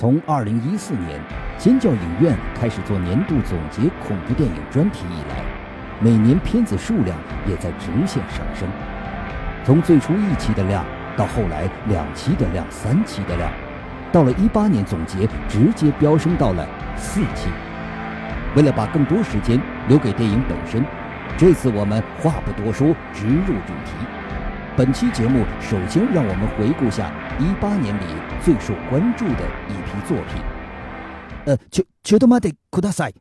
从2014年尖叫影院开始做年度总结恐怖电影专题以来，每年片子数量也在直线上升。从最初一期的量，到后来两期的量、三期的量，到了18年总结，直接飙升到了四期。为了把更多时间留给电影本身，这次我们话不多说，直入主题。本期节目首先让我们回顾下18年里最受关注的一批作品。呃，就就他妈的库大赛，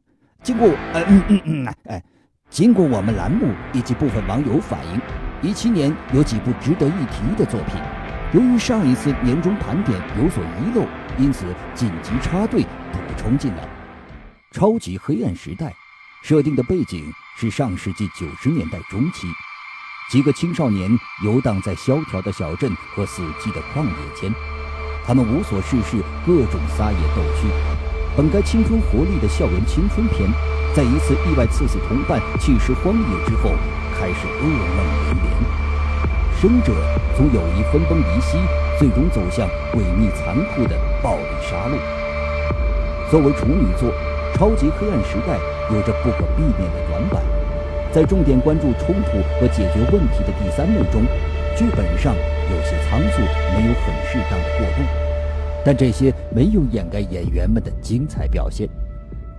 经过呃嗯嗯嗯哎，经过我们栏目以及部分网友反映，17年有几部值得一提的作品。由于上一次年终盘点有所遗漏，因此紧急插队补充进来。超级黑暗时代，设定的背景是上世纪九十年代中期，几个青少年游荡在萧条的小镇和死寂的旷野间，他们无所事事，各种撒野逗趣。本该青春活力的校园青春片，在一次意外刺死同伴、弃尸荒野之后，开始噩梦连连。生者从友谊分崩离析，最终走向诡秘残酷的暴力杀戮。作为处女作。超级黑暗时代有着不可避免的短板，在重点关注冲突和解决问题的第三幕中，剧本上有些仓促，没有很适当的过渡，但这些没有掩盖演员们的精彩表现。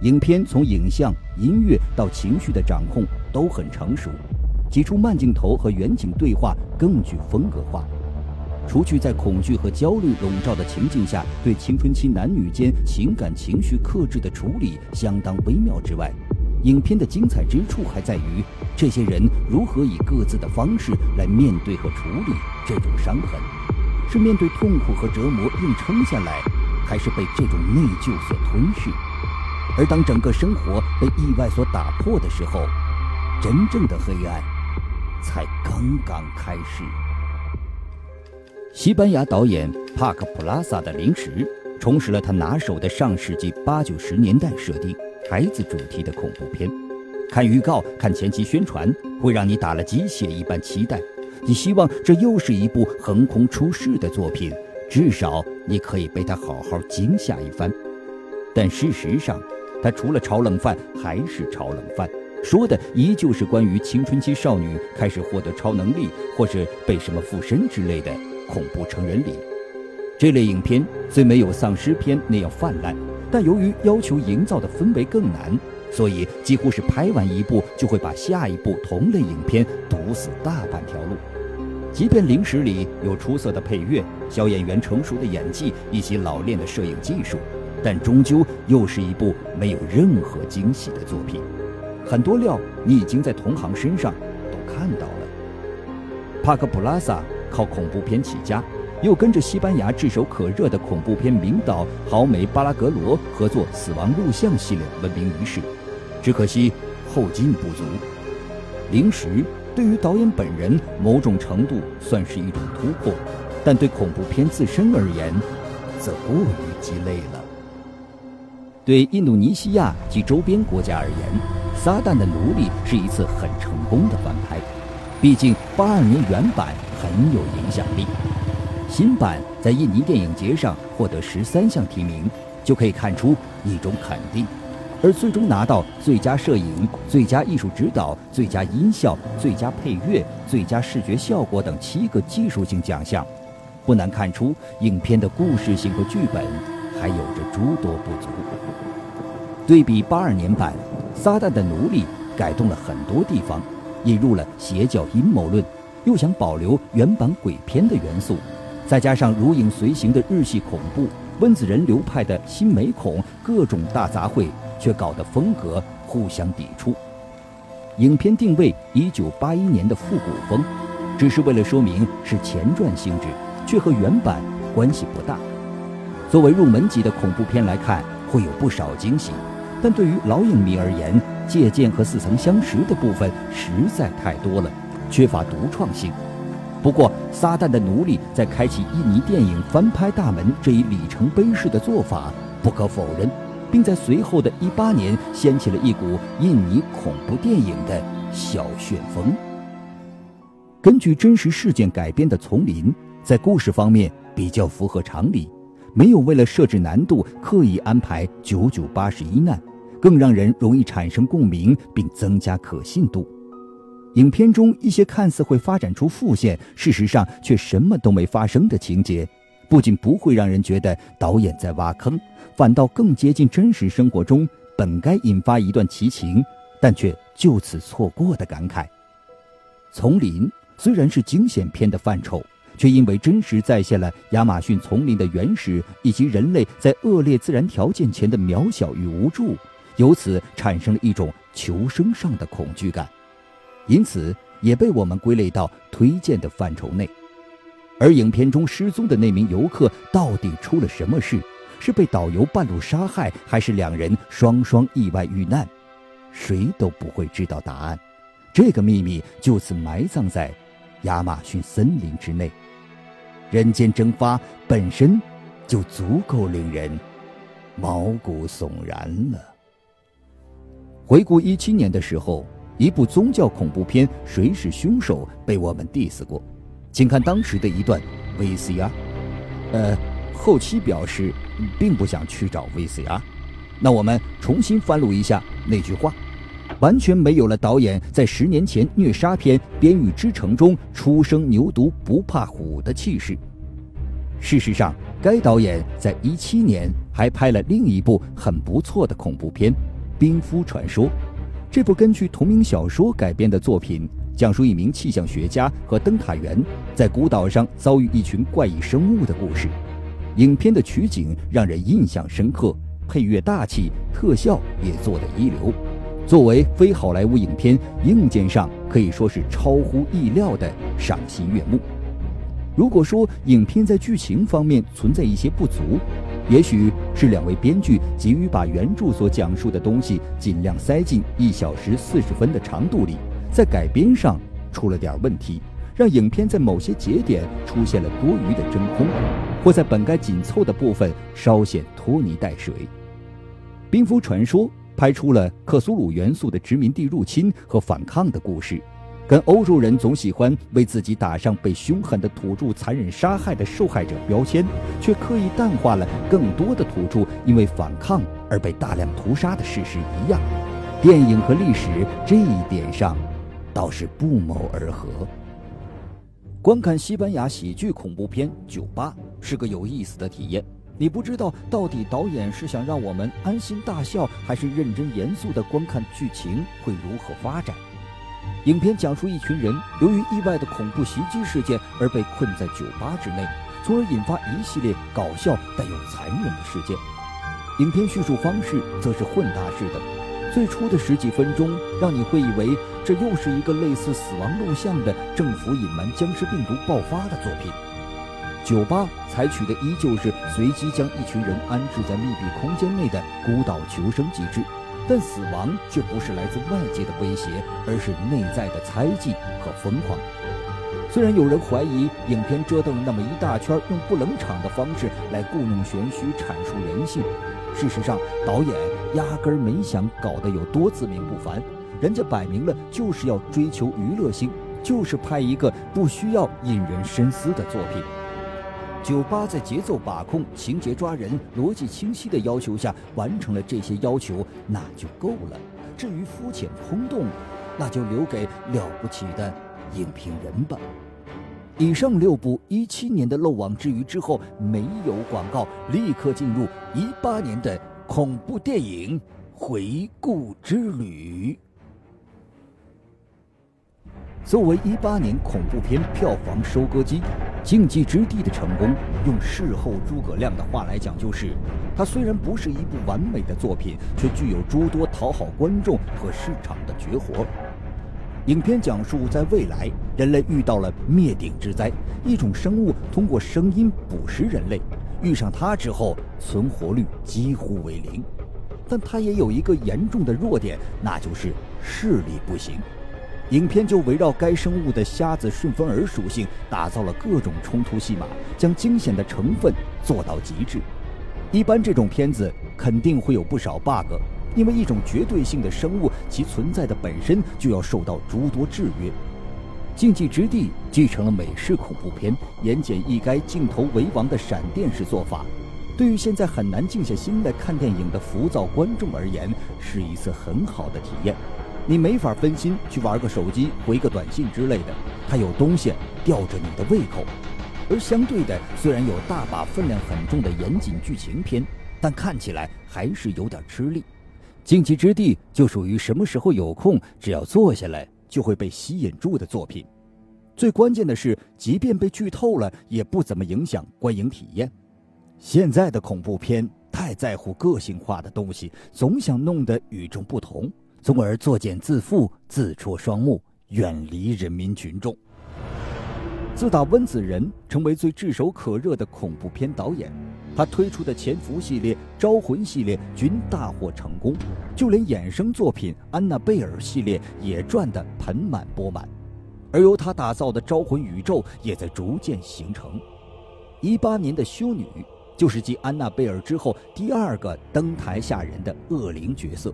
影片从影像、音乐到情绪的掌控都很成熟，几处慢镜头和远景对话更具风格化。除去在恐惧和焦虑笼罩的情境下，对青春期男女间情感情绪克制的处理相当微妙之外，影片的精彩之处还在于这些人如何以各自的方式来面对和处理这种伤痕，是面对痛苦和折磨硬撑下来，还是被这种内疚所吞噬？而当整个生活被意外所打破的时候，真正的黑暗才刚刚开始。西班牙导演帕克普拉萨的《零食》重拾了他拿手的上世纪八九十年代设定，孩子主题的恐怖片。看预告、看前期宣传，会让你打了鸡血一般期待。你希望这又是一部横空出世的作品，至少你可以被他好好惊吓一番。但事实上，他除了炒冷饭还是炒冷饭，说的依旧是关于青春期少女开始获得超能力，或是被什么附身之类的。恐怖成人礼，这类影片虽没有丧尸片那样泛滥，但由于要求营造的氛围更难，所以几乎是拍完一部就会把下一部同类影片堵死大半条路。即便《零食》里有出色的配乐、小演员成熟的演技以及老练的摄影技术，但终究又是一部没有任何惊喜的作品。很多料你已经在同行身上都看到了。帕克普拉萨。靠恐怖片起家，又跟着西班牙炙手可热的恐怖片名导豪梅巴拉格罗合作《死亡录像》系列闻名于世，只可惜后劲不足。零食对于导演本人某种程度算是一种突破，但对恐怖片自身而言，则过于鸡肋了。对印度尼西亚及周边国家而言，《撒旦的奴隶》是一次很成功的翻拍，毕竟八二年原版。很有影响力。新版在印尼电影节上获得十三项提名，就可以看出一种肯定。而最终拿到最佳摄影、最佳艺术指导、最佳音效、最佳配乐、最佳视觉效果等七个技术性奖项，不难看出影片的故事性和剧本还有着诸多不足。对比八二年版，《撒旦的奴隶》改动了很多地方，引入了邪教阴谋论。又想保留原版鬼片的元素，再加上如影随形的日系恐怖、温子仁流派的新美恐，各种大杂烩，却搞得风格互相抵触。影片定位一九八一年的复古风，只是为了说明是前传性质，却和原版关系不大。作为入门级的恐怖片来看，会有不少惊喜，但对于老影迷而言，借鉴和似曾相识的部分实在太多了。缺乏独创性。不过，《撒旦的奴隶》在开启印尼电影翻拍大门这一里程碑式的做法不可否认，并在随后的一八年掀起了一股印尼恐怖电影的小旋风。根据真实事件改编的《丛林》，在故事方面比较符合常理，没有为了设置难度刻意安排九九八十一难，更让人容易产生共鸣并增加可信度。影片中一些看似会发展出副线，事实上却什么都没发生的情节，不仅不会让人觉得导演在挖坑，反倒更接近真实生活中本该引发一段奇情，但却就此错过的感慨。丛林虽然是惊险片的范畴，却因为真实再现了亚马逊丛林的原始以及人类在恶劣自然条件前的渺小与无助，由此产生了一种求生上的恐惧感。因此，也被我们归类到推荐的范畴内。而影片中失踪的那名游客到底出了什么事？是被导游半路杀害，还是两人双双意外遇难？谁都不会知道答案。这个秘密就此埋葬在亚马逊森林之内。人间蒸发本身就足够令人毛骨悚然了。回顾一七年的时候。一部宗教恐怖片《谁是凶手》被我们 diss 过，请看当时的一段 VCR。呃，后期表示并不想去找 VCR。那我们重新翻录一下那句话，完全没有了导演在十年前虐杀片《边狱之城》中初生牛犊不怕虎的气势。事实上，该导演在一七年还拍了另一部很不错的恐怖片《冰夫传说》。这部根据同名小说改编的作品，讲述一名气象学家和灯塔员在孤岛上遭遇一群怪异生物的故事。影片的取景让人印象深刻，配乐大气，特效也做得一流。作为非好莱坞影片，硬件上可以说是超乎意料的赏心悦目。如果说影片在剧情方面存在一些不足，也许是两位编剧急于把原著所讲述的东西尽量塞进一小时四十分的长度里，在改编上出了点问题，让影片在某些节点出现了多余的真空，或在本该紧凑的部分稍显拖泥带水。《冰封传说》拍出了克苏鲁元素的殖民地入侵和反抗的故事。跟欧洲人总喜欢为自己打上被凶狠的土著残忍杀害的受害者标签，却刻意淡化了更多的土著因为反抗而被大量屠杀的事实一样，电影和历史这一点上倒是不谋而合。观看西班牙喜剧恐怖片《酒吧》是个有意思的体验，你不知道到底导演是想让我们安心大笑，还是认真严肃地观看剧情会如何发展。影片讲述一群人由于意外的恐怖袭击事件而被困在酒吧之内，从而引发一系列搞笑但又残忍的事件。影片叙述方式则是混搭式的，最初的十几分钟让你会以为这又是一个类似《死亡录像》的政府隐瞒僵尸病毒爆发的作品。酒吧采取的依旧是随机将一群人安置在密闭空间内的孤岛求生机制。但死亡却不是来自外界的威胁，而是内在的猜忌和疯狂。虽然有人怀疑影片折腾了那么一大圈，用不冷场的方式来故弄玄虚阐述人性，事实上导演压根儿没想搞得有多自命不凡，人家摆明了就是要追求娱乐性，就是拍一个不需要引人深思的作品。酒吧在节奏把控、情节抓人、逻辑清晰的要求下完成了这些要求，那就够了。至于肤浅空洞，那就留给了不起的影评人吧。以上六部一七年的漏网之鱼之后没有广告，立刻进入一八年的恐怖电影回顾之旅。作为一八年恐怖片票房收割机，《禁忌之地》的成功，用事后诸葛亮的话来讲，就是它虽然不是一部完美的作品，却具有诸多讨好观众和市场的绝活。影片讲述在未来，人类遇到了灭顶之灾，一种生物通过声音捕食人类，遇上它之后，存活率几乎为零。但它也有一个严重的弱点，那就是视力不行。影片就围绕该生物的瞎子顺风耳属性打造了各种冲突戏码，将惊险的成分做到极致。一般这种片子肯定会有不少 bug，因为一种绝对性的生物，其存在的本身就要受到诸多制约。《禁忌之地》继承了美式恐怖片言简意赅、镜头为王的闪电式做法，对于现在很难静下心来看电影的浮躁观众而言，是一次很好的体验。你没法分心去玩个手机、回个短信之类的，它有东西吊着你的胃口。而相对的，虽然有大把分量很重的严谨剧情片，但看起来还是有点吃力。《荆棘之地》就属于什么时候有空，只要坐下来就会被吸引住的作品。最关键的是，即便被剧透了，也不怎么影响观影体验。现在的恐怖片太在乎个性化的东西，总想弄得与众不同，从而作茧自缚、自戳双目，远离人民群众。自打温子仁成为最炙手可热的恐怖片导演，他推出的《潜伏》系列、《招魂》系列均大获成功，就连衍生作品《安娜贝尔》系列也赚得盆满钵满。而由他打造的招魂宇宙也在逐渐形成。一八年的修女就是继安娜贝尔之后第二个登台吓人的恶灵角色。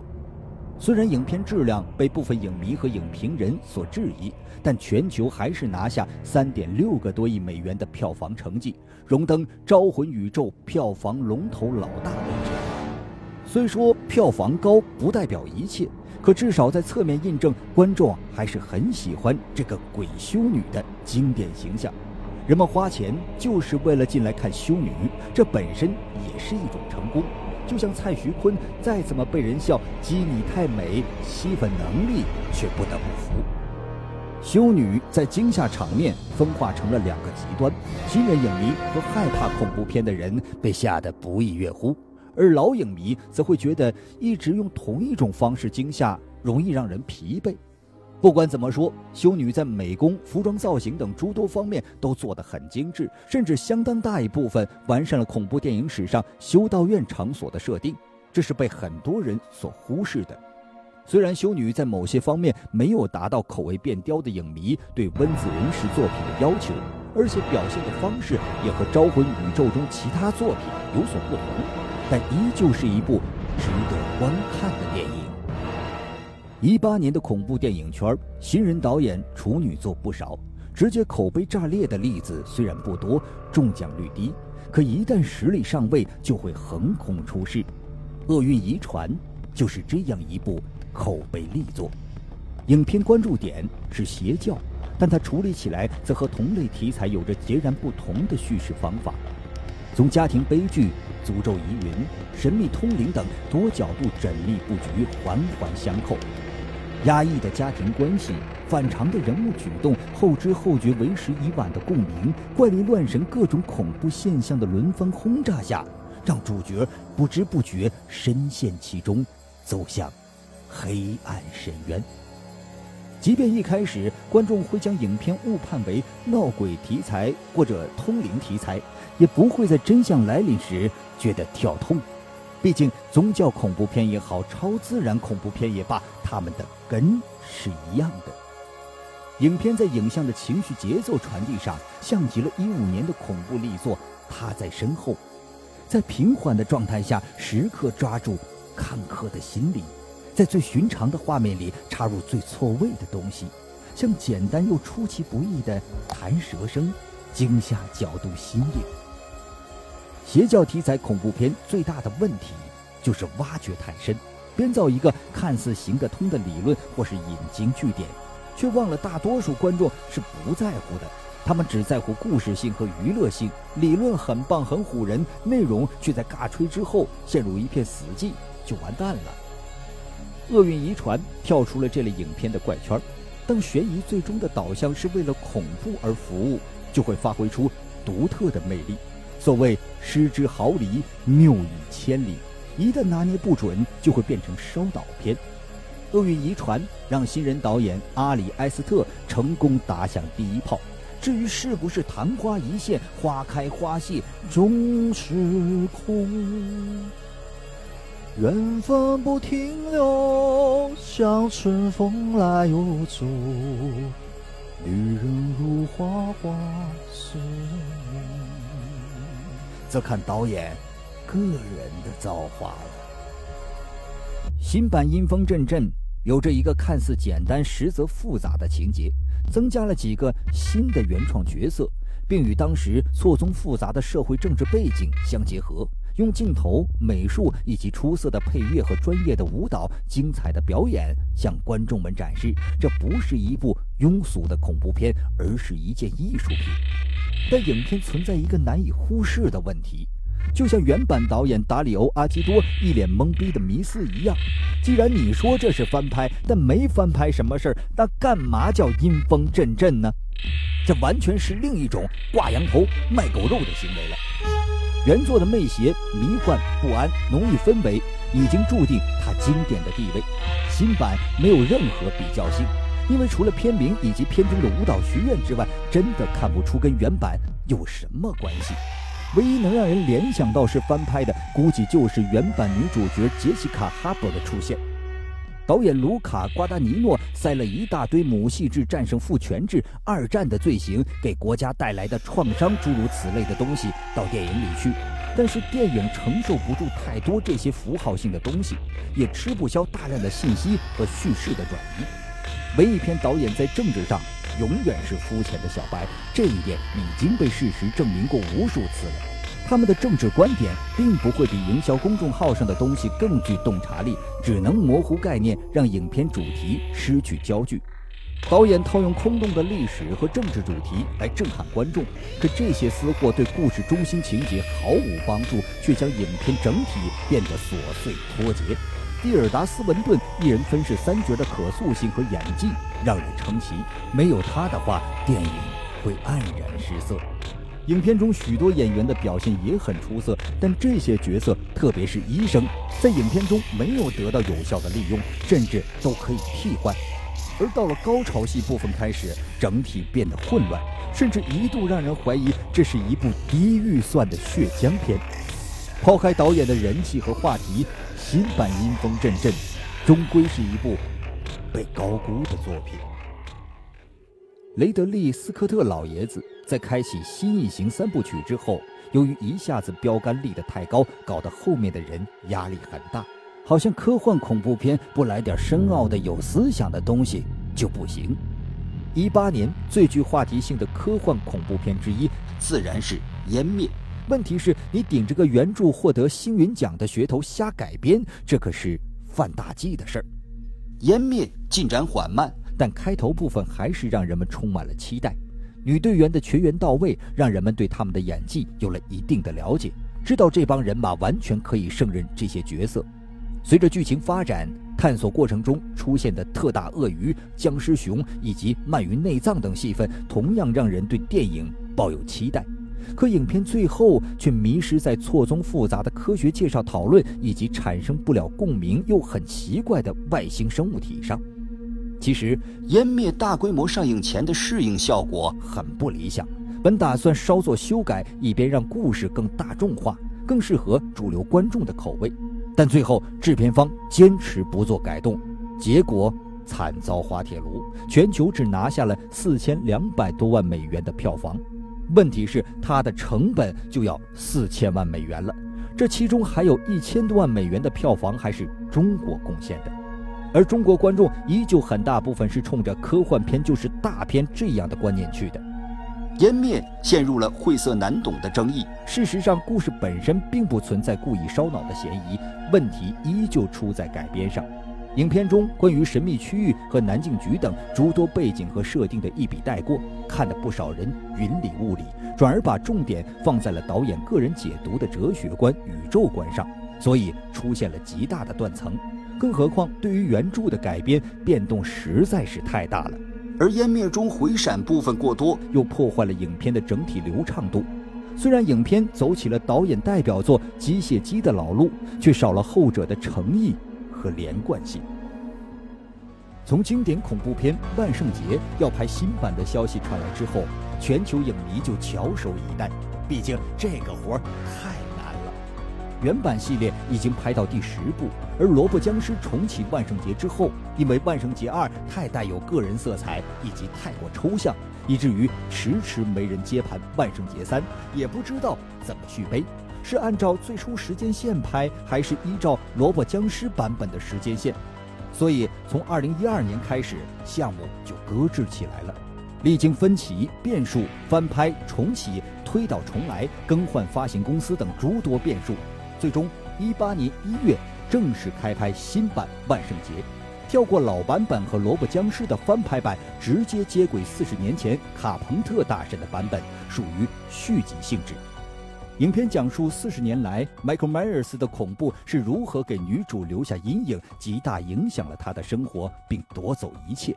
虽然影片质量被部分影迷和影评人所质疑，但全球还是拿下三点六个多亿美元的票房成绩，荣登招魂宇宙票房龙头老大位置。虽说票房高不代表一切。可至少在侧面印证，观众还是很喜欢这个鬼修女的经典形象。人们花钱就是为了进来看修女，这本身也是一种成功。就像蔡徐坤再怎么被人笑“鸡你太美”，吸粉能力却不得不服。修女在惊吓场面分化成了两个极端：新人影迷和害怕恐怖片的人被吓得不亦乐乎。而老影迷则会觉得，一直用同一种方式惊吓容易让人疲惫。不管怎么说，修女在美工、服装造型等诸多方面都做得很精致，甚至相当大一部分完善了恐怖电影史上修道院场所的设定，这是被很多人所忽视的。虽然修女在某些方面没有达到口味变刁的影迷对温子仁式作品的要求，而且表现的方式也和《招魂》宇宙中其他作品有所不同。但依旧是一部值得观看的电影。一八年的恐怖电影圈，新人导演处女作不少，直接口碑炸裂的例子虽然不多，中奖率低，可一旦实力上位，就会横空出世。《厄运遗传》就是这样一部口碑力作。影片关注点是邪教，但它处理起来则和同类题材有着截然不同的叙事方法，从家庭悲剧。诅咒疑云、神秘通灵等多角度缜密布局，环环相扣。压抑的家庭关系、反常的人物举动、后知后觉为时已晚的共鸣、怪力乱神各种恐怖现象的轮番轰炸下，让主角不知不觉深陷其中，走向黑暗深渊。即便一开始观众会将影片误判为闹鬼题材或者通灵题材，也不会在真相来临时觉得跳痛。毕竟宗教恐怖片也好，超自然恐怖片也罢，他们的根是一样的。影片在影像的情绪节奏传递上，像极了一五年的恐怖力作《他在身后》，在平缓的状态下，时刻抓住看客的心理。在最寻常的画面里插入最错位的东西，像简单又出其不意的弹舌声，惊吓角度新颖。邪教题材恐怖片最大的问题就是挖掘太深，编造一个看似行得通的理论或是引经据典，却忘了大多数观众是不在乎的，他们只在乎故事性和娱乐性。理论很棒很唬人，内容却在尬吹之后陷入一片死寂，就完蛋了。厄运遗传跳出了这类影片的怪圈，当悬疑最终的导向是为了恐怖而服务，就会发挥出独特的魅力。所谓失之毫厘，谬以千里，一旦拿捏不准，就会变成烧脑片。厄运遗传让新人导演阿里埃斯特成功打响第一炮。至于是不是昙花一现，花开花谢终是空。缘分不停留，像春风来又走。女人如花花似梦，则看导演个人的造化了。新版阴风阵阵有着一个看似简单实则复杂的情节，增加了几个新的原创角色，并与当时错综复杂的社会政治背景相结合。用镜头、美术以及出色的配乐和专业的舞蹈、精彩的表演向观众们展示，这不是一部庸俗的恐怖片，而是一件艺术品。但影片存在一个难以忽视的问题。就像原版导演达里欧·阿基多一脸懵逼的迷思一样，既然你说这是翻拍，但没翻拍什么事儿，那干嘛叫阴风阵阵呢？这完全是另一种挂羊头卖狗肉的行为了。原作的媚邪、迷幻、不安、浓郁氛围，已经注定它经典的地位。新版没有任何比较性，因为除了片名以及片中的舞蹈学院之外，真的看不出跟原版有什么关系。唯一能让人联想到是翻拍的，估计就是原版女主角杰西卡·哈珀的出现。导演卢卡·瓜达尼诺塞了一大堆母系制战胜父权制、二战的罪行给国家带来的创伤，诸如此类的东西到电影里去。但是电影承受不住太多这些符号性的东西，也吃不消大量的信息和叙事的转移。文艺片导演在政治上。永远是肤浅的小白，这一点已经被事实证明过无数次了。他们的政治观点并不会比营销公众号上的东西更具洞察力，只能模糊概念，让影片主题失去焦距。导演套用空洞的历史和政治主题来震撼观众，可这些私货对故事中心情节毫无帮助，却将影片整体变得琐碎脱节。蒂尔达斯文顿一人分饰三角的可塑性和演技让人称奇，没有他的话，电影会黯然失色。影片中许多演员的表现也很出色，但这些角色，特别是医生，在影片中没有得到有效的利用，甚至都可以替换。而到了高潮戏部分开始，整体变得混乱，甚至一度让人怀疑这是一部低预算的血浆片。抛开导演的人气和话题。新版阴风阵阵，终归是一部被高估的作品。雷德利·斯科特老爷子在开启新异形三部曲之后，由于一下子标杆立得太高，搞得后面的人压力很大，好像科幻恐怖片不来点深奥的、有思想的东西就不行。一八年最具话题性的科幻恐怖片之一，自然是《湮灭》。问题是，你顶着个原著获得星云奖的噱头瞎改编，这可是犯大忌的事儿。湮灭进展缓慢，但开头部分还是让人们充满了期待。女队员的全员到位，让人们对他们的演技有了一定的了解，知道这帮人马完全可以胜任这些角色。随着剧情发展，探索过程中出现的特大鳄鱼、僵尸熊以及鳗鱼内脏等戏份，同样让人对电影抱有期待。可影片最后却迷失在错综复杂的科学介绍讨论，以及产生不了共鸣又很奇怪的外星生物体上。其实，《湮灭》大规模上映前的适应效果很不理想，本打算稍作修改，以便让故事更大众化，更适合主流观众的口味。但最后制片方坚持不做改动，结果惨遭滑铁卢，全球只拿下了四千两百多万美元的票房。问题是，它的成本就要四千万美元了，这其中还有一千多万美元的票房还是中国贡献的，而中国观众依旧很大部分是冲着科幻片就是大片这样的观念去的。湮灭陷入了晦涩难懂的争议。事实上，故事本身并不存在故意烧脑的嫌疑，问题依旧出在改编上。影片中关于神秘区域和南境局等诸多背景和设定的一笔带过，看得不少人云里雾里，转而把重点放在了导演个人解读的哲学观、宇宙观上，所以出现了极大的断层。更何况对于原著的改编变动实在是太大了，而湮灭中回闪部分过多，又破坏了影片的整体流畅度。虽然影片走起了导演代表作《机械姬》的老路，却少了后者的诚意。和连贯性。从经典恐怖片《万圣节》要拍新版的消息传来之后，全球影迷就翘首以待。毕竟这个活儿太难了。原版系列已经拍到第十部，而《萝卜僵尸》重启《万圣节》之后，因为《万圣节二》太带有个人色彩以及太过抽象，以至于迟迟没人接盘《万圣节三》，也不知道怎么续杯。是按照最初时间线拍，还是依照萝卜僵尸版本的时间线？所以从二零一二年开始，项目就搁置起来了。历经分歧、变数、翻拍、重启、推倒重来、更换发行公司等诸多变数，最终，一八年一月正式开拍新版《万圣节》，跳过老版本和萝卜僵尸的翻拍版，直接接轨四十年前卡朋特大神的版本，属于续集性质。影片讲述四十年来，Michael Myers 的恐怖是如何给女主留下阴影，极大影响了她的生活，并夺走一切。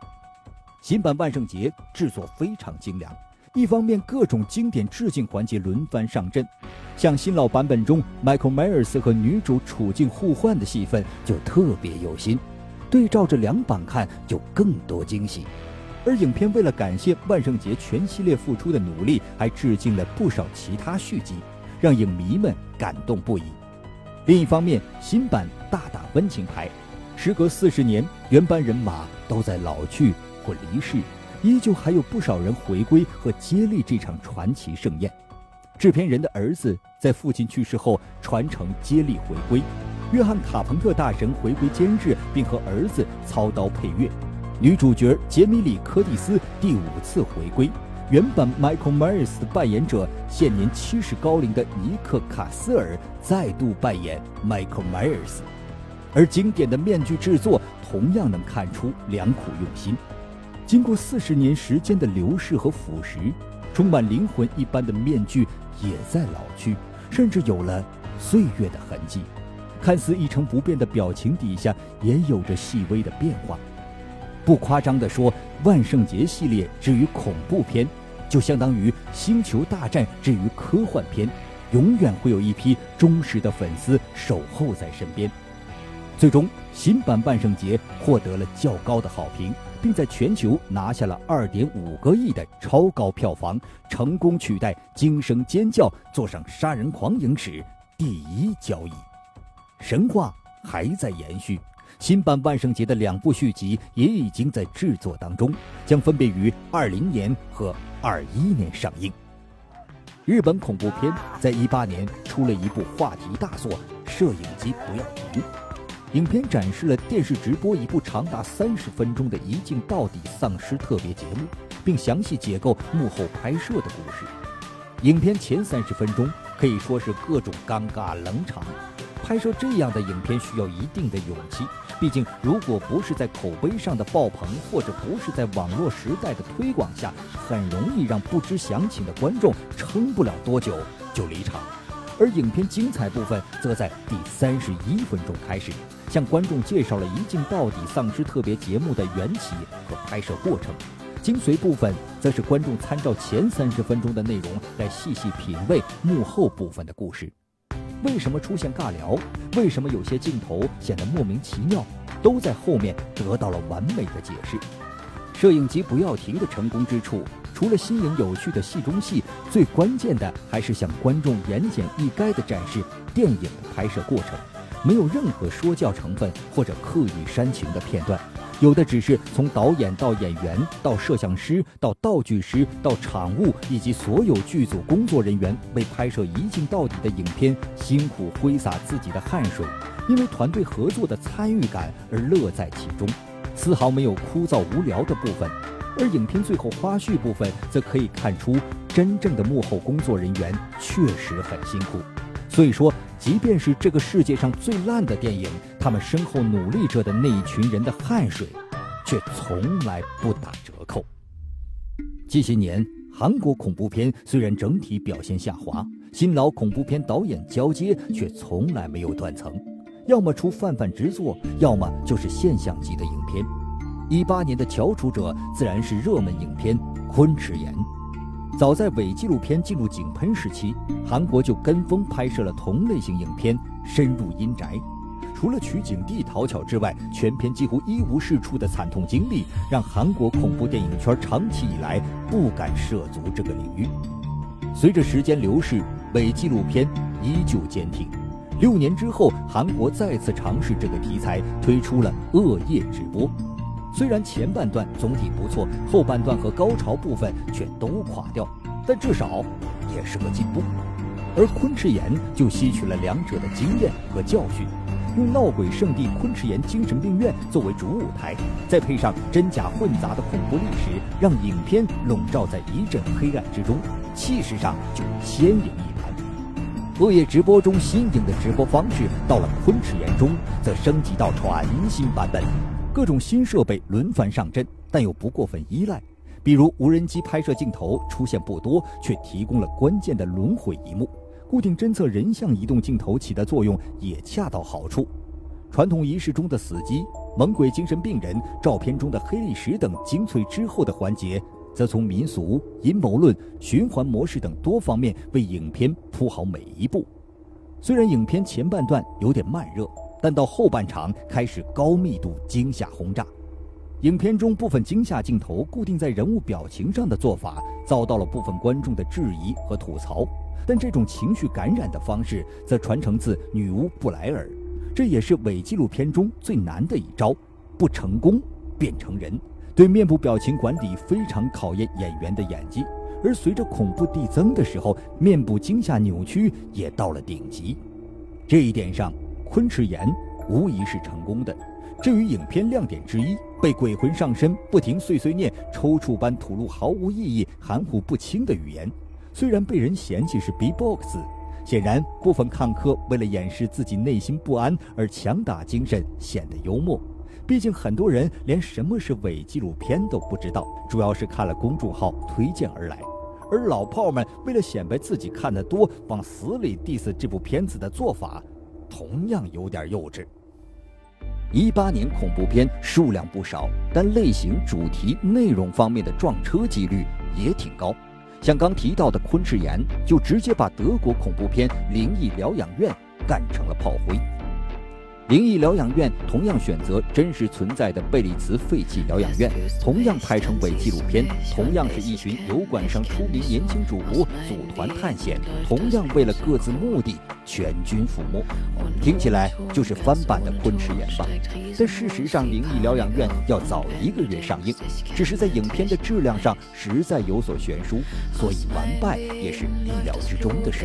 新版《万圣节》制作非常精良，一方面各种经典致敬环节轮番上阵，像新老版本中 Michael Myers 和女主处境互换的戏份就特别有心，对照着两版看就更多惊喜。而影片为了感谢《万圣节》全系列付出的努力，还致敬了不少其他续集。让影迷们感动不已。另一方面，新版大打温情牌，时隔四十年，原班人马都在老去或离世，依旧还有不少人回归和接力这场传奇盛宴。制片人的儿子在父亲去世后传承接力回归，约翰卡彭特大神回归监制，并和儿子操刀配乐。女主角杰米里柯蒂斯第五次回归。原版 Michael Myers 的扮演者，现年七十高龄的尼克·卡斯尔再度扮演 Michael Myers，而经典的面具制作同样能看出良苦用心。经过四十年时间的流逝和腐蚀，充满灵魂一般的面具也在老去，甚至有了岁月的痕迹。看似一成不变的表情底下，也有着细微的变化。不夸张地说，万圣节系列之于恐怖片。就相当于《星球大战》至于科幻片，永远会有一批忠实的粉丝守候在身边。最终，新版《万圣节》获得了较高的好评，并在全球拿下了二点五个亿的超高票房，成功取代《惊声尖叫》，坐上杀人狂影史第一交椅。神话还在延续。新版《万圣节》的两部续集也已经在制作当中，将分别于二零年和二一年上映。日本恐怖片在一八年出了一部话题大作《摄影机不要停》，影片展示了电视直播一部长达三十分钟的一镜到底丧尸特别节目，并详细解构幕后拍摄的故事。影片前三十分钟可以说是各种尴尬冷场。拍摄这样的影片需要一定的勇气，毕竟如果不是在口碑上的爆棚，或者不是在网络时代的推广下，很容易让不知详情的观众撑不了多久就离场。而影片精彩部分则在第三十一分钟开始，向观众介绍了一镜到底丧尸特别节目的缘起和拍摄过程。精髓部分则是观众参照前三十分钟的内容来细细品味幕后部分的故事。为什么出现尬聊？为什么有些镜头显得莫名其妙？都在后面得到了完美的解释。摄影机不要停的成功之处，除了新颖有趣的戏中戏，最关键的还是向观众言简意赅地展示电影拍摄过程，没有任何说教成分或者刻意煽情的片段。有的只是从导演到演员到摄像师到道具师到场务以及所有剧组工作人员。为拍摄一镜到底的影片辛苦挥洒自己的汗水，因为团队合作的参与感而乐在其中，丝毫没有枯燥无聊的部分。而影片最后花絮部分则可以看出，真正的幕后工作人员。确实很辛苦。所以说，即便是这个世界上最烂的电影，他们身后努力着的那一群人的汗水，却从来不打折扣。近些年，韩国恐怖片虽然整体表现下滑，新老恐怖片导演交接却从来没有断层，要么出泛泛之作，要么就是现象级的影片。一八年的翘楚者自然是热门影片《昆池岩》。早在伪纪录片进入井喷时期，韩国就跟风拍摄了同类型影片《深入阴宅》。除了取景地讨巧之外，全片几乎一无是处的惨痛经历，让韩国恐怖电影圈长期以来不敢涉足这个领域。随着时间流逝，伪纪录片依旧坚挺。六年之后，韩国再次尝试这个题材，推出了《恶夜直播》。虽然前半段总体不错，后半段和高潮部分却都垮掉，但至少也是个进步。而昆池岩就吸取了两者的经验和教训，用闹鬼圣地昆池岩精神病院作为主舞台，再配上真假混杂的恐怖历史，让影片笼罩在一阵黑暗之中，气势上就先赢一盘。恶夜直播中新颖的直播方式，到了昆池岩中则升级到全新版本，各种新设备轮番上阵，但又不过分依赖。比如无人机拍摄镜头出现不多，却提供了关键的轮回一幕；固定侦测人像移动镜头起的作用也恰到好处。传统仪式中的死机、猛鬼、精神病人、照片中的黑历史等精粹之后的环节，则从民俗、阴谋论、循环模式等多方面为影片铺好每一步。虽然影片前半段有点慢热，但到后半场开始高密度惊吓轰炸。影片中部分惊吓镜头固定在人物表情上的做法，遭到了部分观众的质疑和吐槽。但这种情绪感染的方式，则传承自女巫布莱尔。这也是伪纪录片中最难的一招，不成功变成人。对面部表情管理非常考验演员的演技。而随着恐怖递增的时候，面部惊吓扭曲也到了顶级。这一点上，昆池岩无疑是成功的。至于影片亮点之一，被鬼魂上身，不停碎碎念，抽搐般吐露毫无意义、含糊不清的语言，虽然被人嫌弃是 B-box，显然部分看客为了掩饰自己内心不安而强打精神，显得幽默。毕竟很多人连什么是伪纪录片都不知道，主要是看了公众号推荐而来。而老炮们为了显摆自己看得多，往死里 diss 这部片子的做法，同样有点幼稚。一八年恐怖片数量不少，但类型、主题、内容方面的撞车几率也挺高。像刚提到的《昆池岩》，就直接把德国恐怖片《灵异疗养院》干成了炮灰。灵异疗养院同样选择真实存在的贝利茨废弃疗养院，同样拍成伪纪录片，同样是一群油管上出名年轻主播组团探险，同样为了各自目的全军覆没。听起来就是翻版的《昆池岩》吧？但事实上，灵异疗养院要早一个月上映，只是在影片的质量上实在有所悬殊，所以完败也是意料之中的事。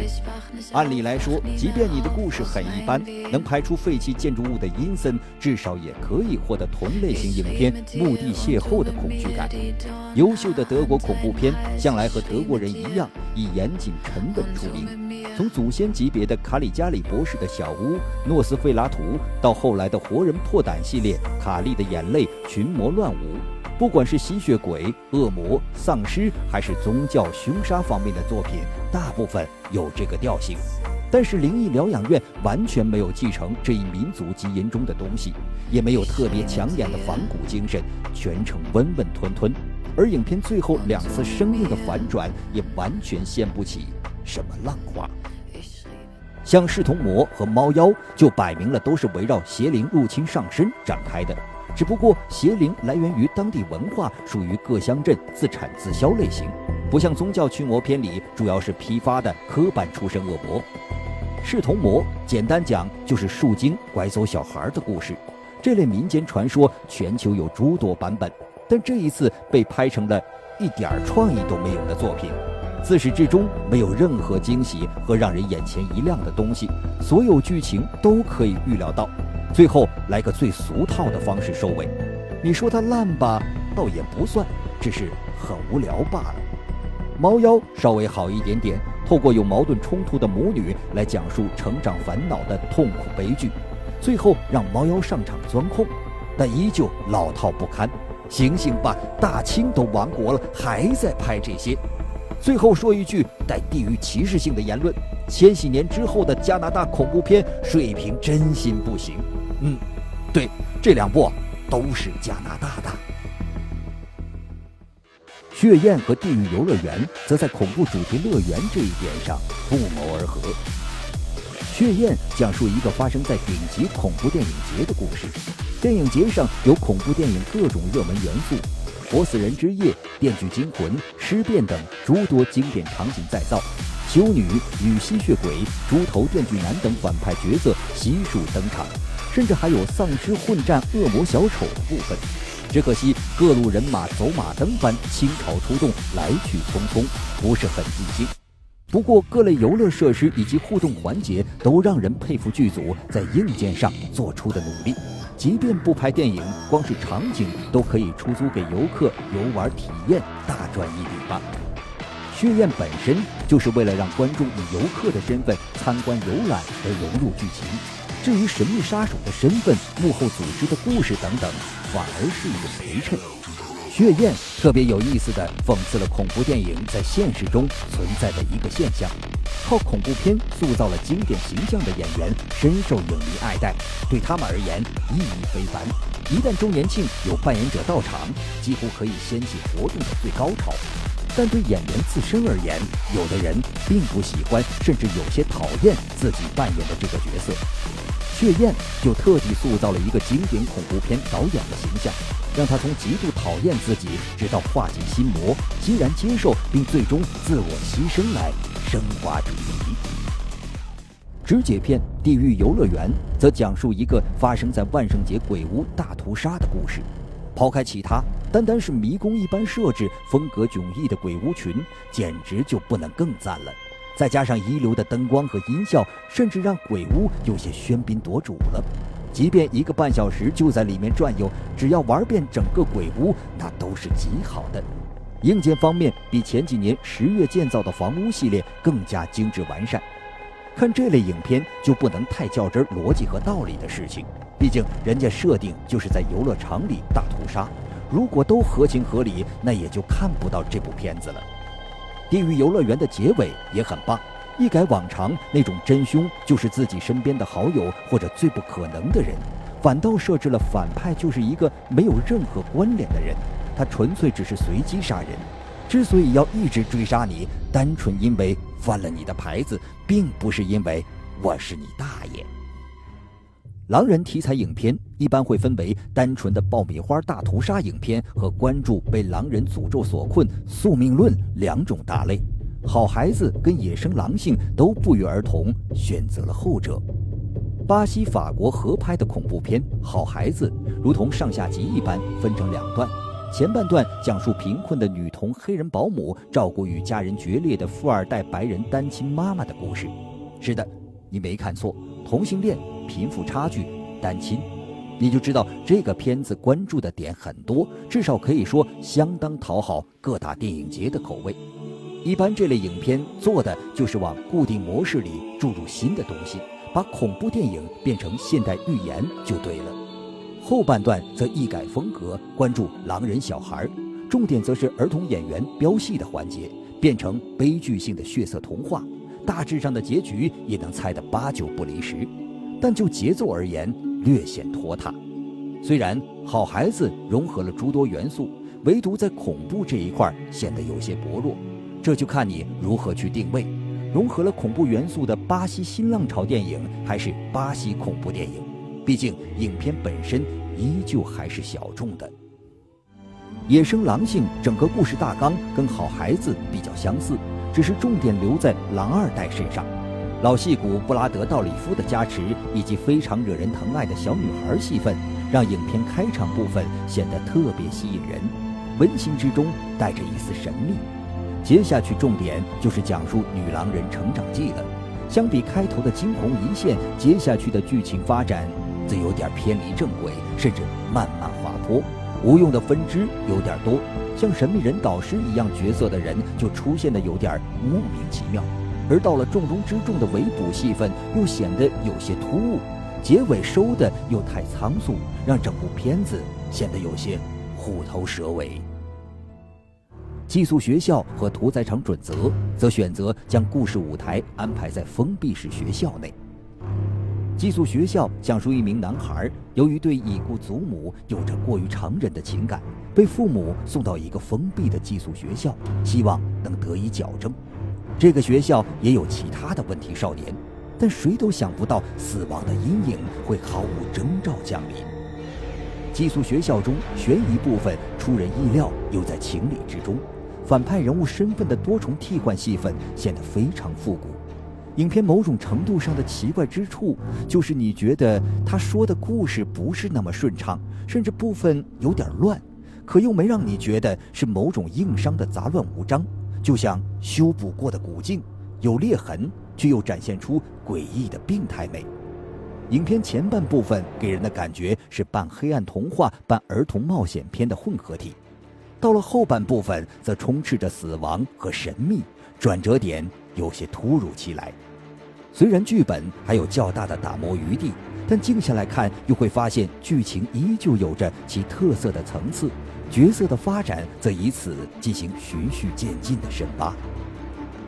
按理来说，即便你的故事很一般，能拍出废弃建筑。物的阴森，至少也可以获得同类型影片《墓地邂逅》的恐惧感。优秀的德国恐怖片向来和德国人一样，以严谨沉稳出名。从祖先级别的卡里加里博士的小屋、诺斯费拉图，到后来的活人破胆系列、卡利的眼泪、群魔乱舞，不管是吸血鬼、恶魔、丧尸，还是宗教凶杀方面的作品，大部分有这个调性。但是灵异疗养院完全没有继承这一民族基因中的东西，也没有特别抢眼的仿古精神，全程温温吞吞。而影片最后两次生硬的反转，也完全掀不起什么浪花。像噬童魔和猫妖，就摆明了都是围绕邪灵入侵上身展开的，只不过邪灵来源于当地文化，属于各乡镇自产自销类型，不像宗教驱魔片里主要是批发的科班出身恶魔。噬童魔，简单讲就是树精拐走小孩的故事。这类民间传说，全球有诸多版本，但这一次被拍成了一点创意都没有的作品。自始至终没有任何惊喜和让人眼前一亮的东西，所有剧情都可以预料到。最后来个最俗套的方式收尾，你说它烂吧，倒也不算，只是很无聊罢了。猫妖稍微好一点点。透过有矛盾冲突的母女来讲述成长烦恼的痛苦悲剧，最后让猫妖上场钻空，但依旧老套不堪。醒醒吧，大清都亡国了，还在拍这些。最后说一句带地域歧视性的言论：千禧年之后的加拿大恐怖片水平真心不行。嗯，对，这两部都是加拿大的。血宴和地狱游乐园则在恐怖主题乐园这一点上不谋而合。血宴讲述一个发生在顶级恐怖电影节的故事，电影节上有恐怖电影各种热门元素，活死人之夜、电锯惊魂、尸变等诸多经典场景再造，修女、女吸血鬼、猪头电锯男等反派角色悉数登场，甚至还有丧尸混战恶魔小丑的部分。只可惜各路人马走马灯般倾巢出动，来去匆匆，不是很尽兴。不过各类游乐设施以及互动环节都让人佩服剧组在硬件上做出的努力。即便不拍电影，光是场景都可以出租给游客游玩体验，大赚一笔吧。血宴本身就是为了让观众以游客的身份参观游览而融入剧情，至于神秘杀手的身份、幕后组织的故事等等，反而是一种陪衬。血宴特别有意思的讽刺了恐怖电影在现实中存在的一个现象：靠恐怖片塑造了经典形象的演员深受影迷爱戴，对他们而言意义非凡。一旦周年庆有扮演者到场，几乎可以掀起活动的最高潮。但对演员自身而言，有的人并不喜欢，甚至有些讨厌自己扮演的这个角色。血燕就特地塑造了一个经典恐怖片导演的形象，让他从极度讨厌自己，直到化解心魔，欣然接受，并最终自我牺牲来升华主题。肢解片《地狱游乐园》则讲述一个发生在万圣节鬼屋大屠杀的故事。抛开其他，单单是迷宫一般设置、风格迥异的鬼屋群，简直就不能更赞了。再加上一流的灯光和音效，甚至让鬼屋有些喧宾夺主了。即便一个半小时就在里面转悠，只要玩遍整个鬼屋，那都是极好的。硬件方面，比前几年十月建造的房屋系列更加精致完善。看这类影片就不能太较真逻辑和道理的事情。毕竟，人家设定就是在游乐场里大屠杀，如果都合情合理，那也就看不到这部片子了。地狱游乐园的结尾也很棒，一改往常那种真凶就是自己身边的好友或者最不可能的人，反倒设置了反派就是一个没有任何关联的人，他纯粹只是随机杀人。之所以要一直追杀你，单纯因为翻了你的牌子，并不是因为我是你大爷。狼人题材影片一般会分为单纯的爆米花大屠杀影片和关注被狼人诅咒所困宿命论两种大类。好孩子跟野生狼性都不约而同选择了后者。巴西法国合拍的恐怖片《好孩子》如同上下集一般分成两段，前半段讲述贫困的女童黑人保姆照顾与家人决裂的富二代白人单亲妈妈的故事。是的，你没看错，同性恋。贫富差距、单亲，你就知道这个片子关注的点很多，至少可以说相当讨好各大电影节的口味。一般这类影片做的就是往固定模式里注入新的东西，把恐怖电影变成现代寓言就对了。后半段则一改风格，关注狼人小孩，重点则是儿童演员飙戏的环节，变成悲剧性的血色童话，大致上的结局也能猜得八九不离十。但就节奏而言，略显拖沓。虽然好孩子融合了诸多元素，唯独在恐怖这一块显得有些薄弱。这就看你如何去定位。融合了恐怖元素的巴西新浪潮电影，还是巴西恐怖电影？毕竟影片本身依旧还是小众的。野生狼性整个故事大纲跟好孩子比较相似，只是重点留在狼二代身上。老戏骨布拉德·道里夫的加持，以及非常惹人疼爱的小女孩戏份，让影片开场部分显得特别吸引人，温馨之中带着一丝神秘。接下去重点就是讲述女狼人成长记了。相比开头的惊鸿一现，接下去的剧情发展则有点偏离正轨，甚至慢慢滑坡，无用的分支有点多，像神秘人导师一样角色的人就出现的有点莫名其妙。而到了重中之重的围捕戏份，又显得有些突兀，结尾收的又太仓促，让整部片子显得有些虎头蛇尾。寄宿学校和屠宰场准则则选择将故事舞台安排在封闭式学校内。寄宿学校讲述一名男孩，由于对已故祖母有着过于常人的情感，被父母送到一个封闭的寄宿学校，希望能得以矫正。这个学校也有其他的问题少年，但谁都想不到死亡的阴影会毫无征兆降临。寄宿学校中悬疑部分出人意料，又在情理之中。反派人物身份的多重替换戏份显得非常复古。影片某种程度上的奇怪之处，就是你觉得他说的故事不是那么顺畅，甚至部分有点乱，可又没让你觉得是某种硬伤的杂乱无章。就像修补过的古镜，有裂痕，却又展现出诡异的病态美。影片前半部分给人的感觉是半黑暗童话、半儿童冒险片的混合体，到了后半部分则充斥着死亡和神秘，转折点有些突如其来。虽然剧本还有较大的打磨余地，但静下来看又会发现剧情依旧有着其特色的层次，角色的发展则以此进行循序渐进的深扒。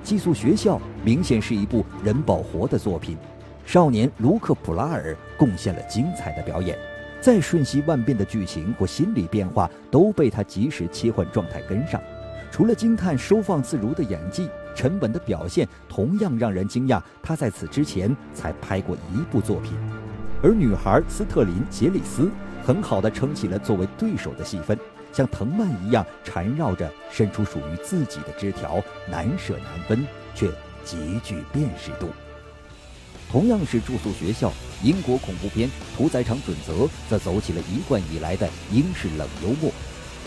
寄宿学校明显是一部人保活的作品，少年卢克·普拉尔贡献了精彩的表演，再瞬息万变的剧情或心理变化都被他及时切换状态跟上。除了惊叹收放自如的演技，沉稳的表现同样让人惊讶。他在此之前才拍过一部作品，而女孩斯特林·杰里斯很好的撑起了作为对手的戏份。像藤蔓一样缠绕着，伸出属于自己的枝条，难舍难分，却极具辨识度。同样是住宿学校，英国恐怖片《屠宰场准则》则走起了一贯以来的英式冷幽默。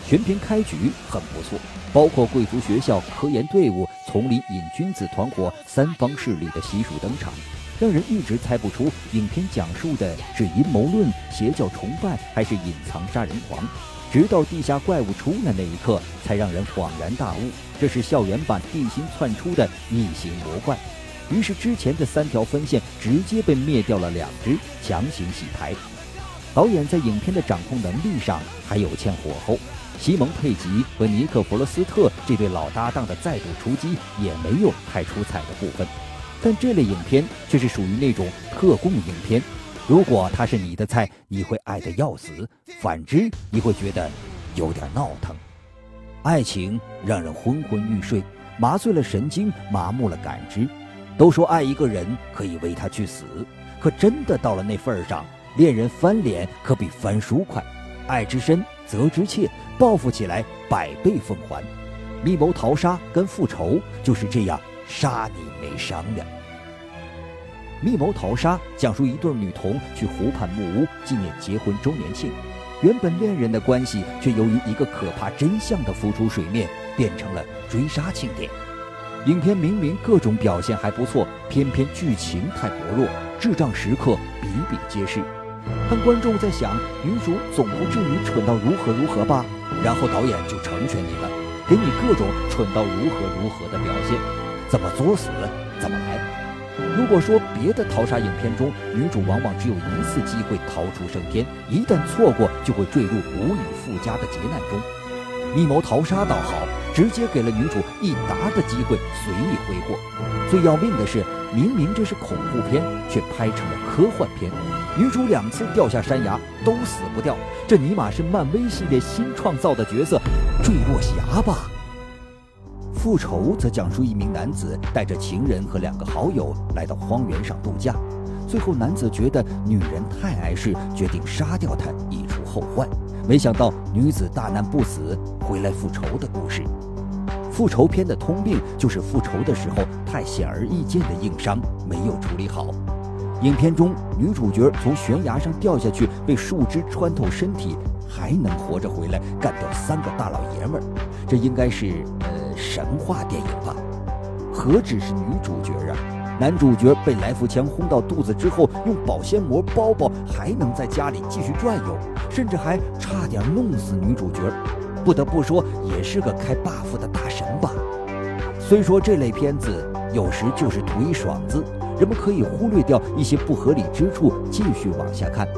全片开局很不错，包括贵族学校、科研队伍、丛林瘾君子团伙三方势力的悉数登场，让人一直猜不出影片讲述的是阴谋论、邪教崇拜还是隐藏杀人狂。直到地下怪物出来那一刻，才让人恍然大悟，这是校园版地心窜出的异形魔怪。于是之前的三条分线直接被灭掉了两只，强行洗牌。导演在影片的掌控能力上还有欠火候，西蒙·佩吉和尼克·弗罗斯特这对老搭档的再度出击也没有太出彩的部分。但这类影片却是属于那种特供影片。如果它是你的菜，你会爱得要死；反之，你会觉得有点闹腾。爱情让人昏昏欲睡，麻醉了神经，麻木了感知。都说爱一个人可以为他去死，可真的到了那份上，恋人翻脸可比翻书快。爱之深，责之切，报复起来百倍奉还。密谋逃杀跟复仇就是这样，杀你没商量。密谋逃杀讲述一对女童去湖畔木屋纪念结婚周年庆，原本恋人的关系却由于一个可怕真相的浮出水面，变成了追杀庆典。影片明明各种表现还不错，偏偏剧情太薄弱，智障时刻比比皆是。但观众在想，女主总不至于蠢到如何如何吧？然后导演就成全你了，给你各种蠢到如何如何的表，怎么作死怎么来。如果说别的逃杀影片中，女主往往只有一次机会逃出升天，一旦错过就会坠入无以复加的劫难中。密谋逃杀倒好，直接给了女主一沓的机会随意挥霍。最要命的是，明明这是恐怖片，却拍成了科幻片。女主两次掉下山崖都死不掉，这尼玛是漫威系列新创造的角色坠落侠吧？复仇则讲述一名男子带着情人和两个好友来到荒原上度假，最后男子觉得女人太碍事，决定杀掉她以除后患。没想到女子大难不死，回来复仇的故事。复仇片的通病就是复仇的时候太显而易见的硬伤没有处理好。影片中女主角从悬崖上掉下去，被树枝穿透身体，还能活着回来干掉三个大老爷们儿，这应该是呃。神话电影吧，何止是女主角啊！男主角被来福枪轰到肚子之后，用保鲜膜包包，还能在家里继续转悠，甚至还差点弄死女主角。不得不说，也是个开 buff 的大神吧。虽说这类片子有时就是图一爽字，人们可以忽略掉一些不合理之处，继续往下看。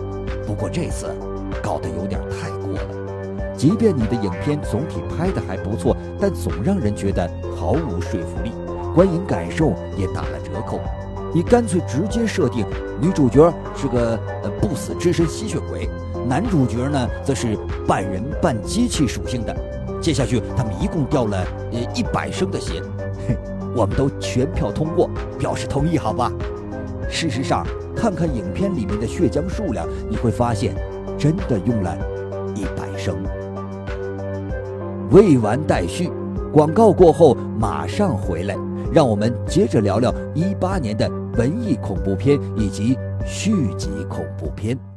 不过这次搞得有点太过了。即便你的影片总体拍得还不错，但总让人觉得毫无说服力，观影感受也打了折扣。你干脆直接设定女主角是个呃不死之身吸血鬼，男主角呢则是半人半机器属性的。接下去他们一共掉了呃一百升的血，我们都全票通过，表示同意，好吧？事实上，看看影片里面的血浆数量，你会发现，真的用了一百升。未完待续，广告过后马上回来，让我们接着聊聊一八年的文艺恐怖片以及续集恐怖片。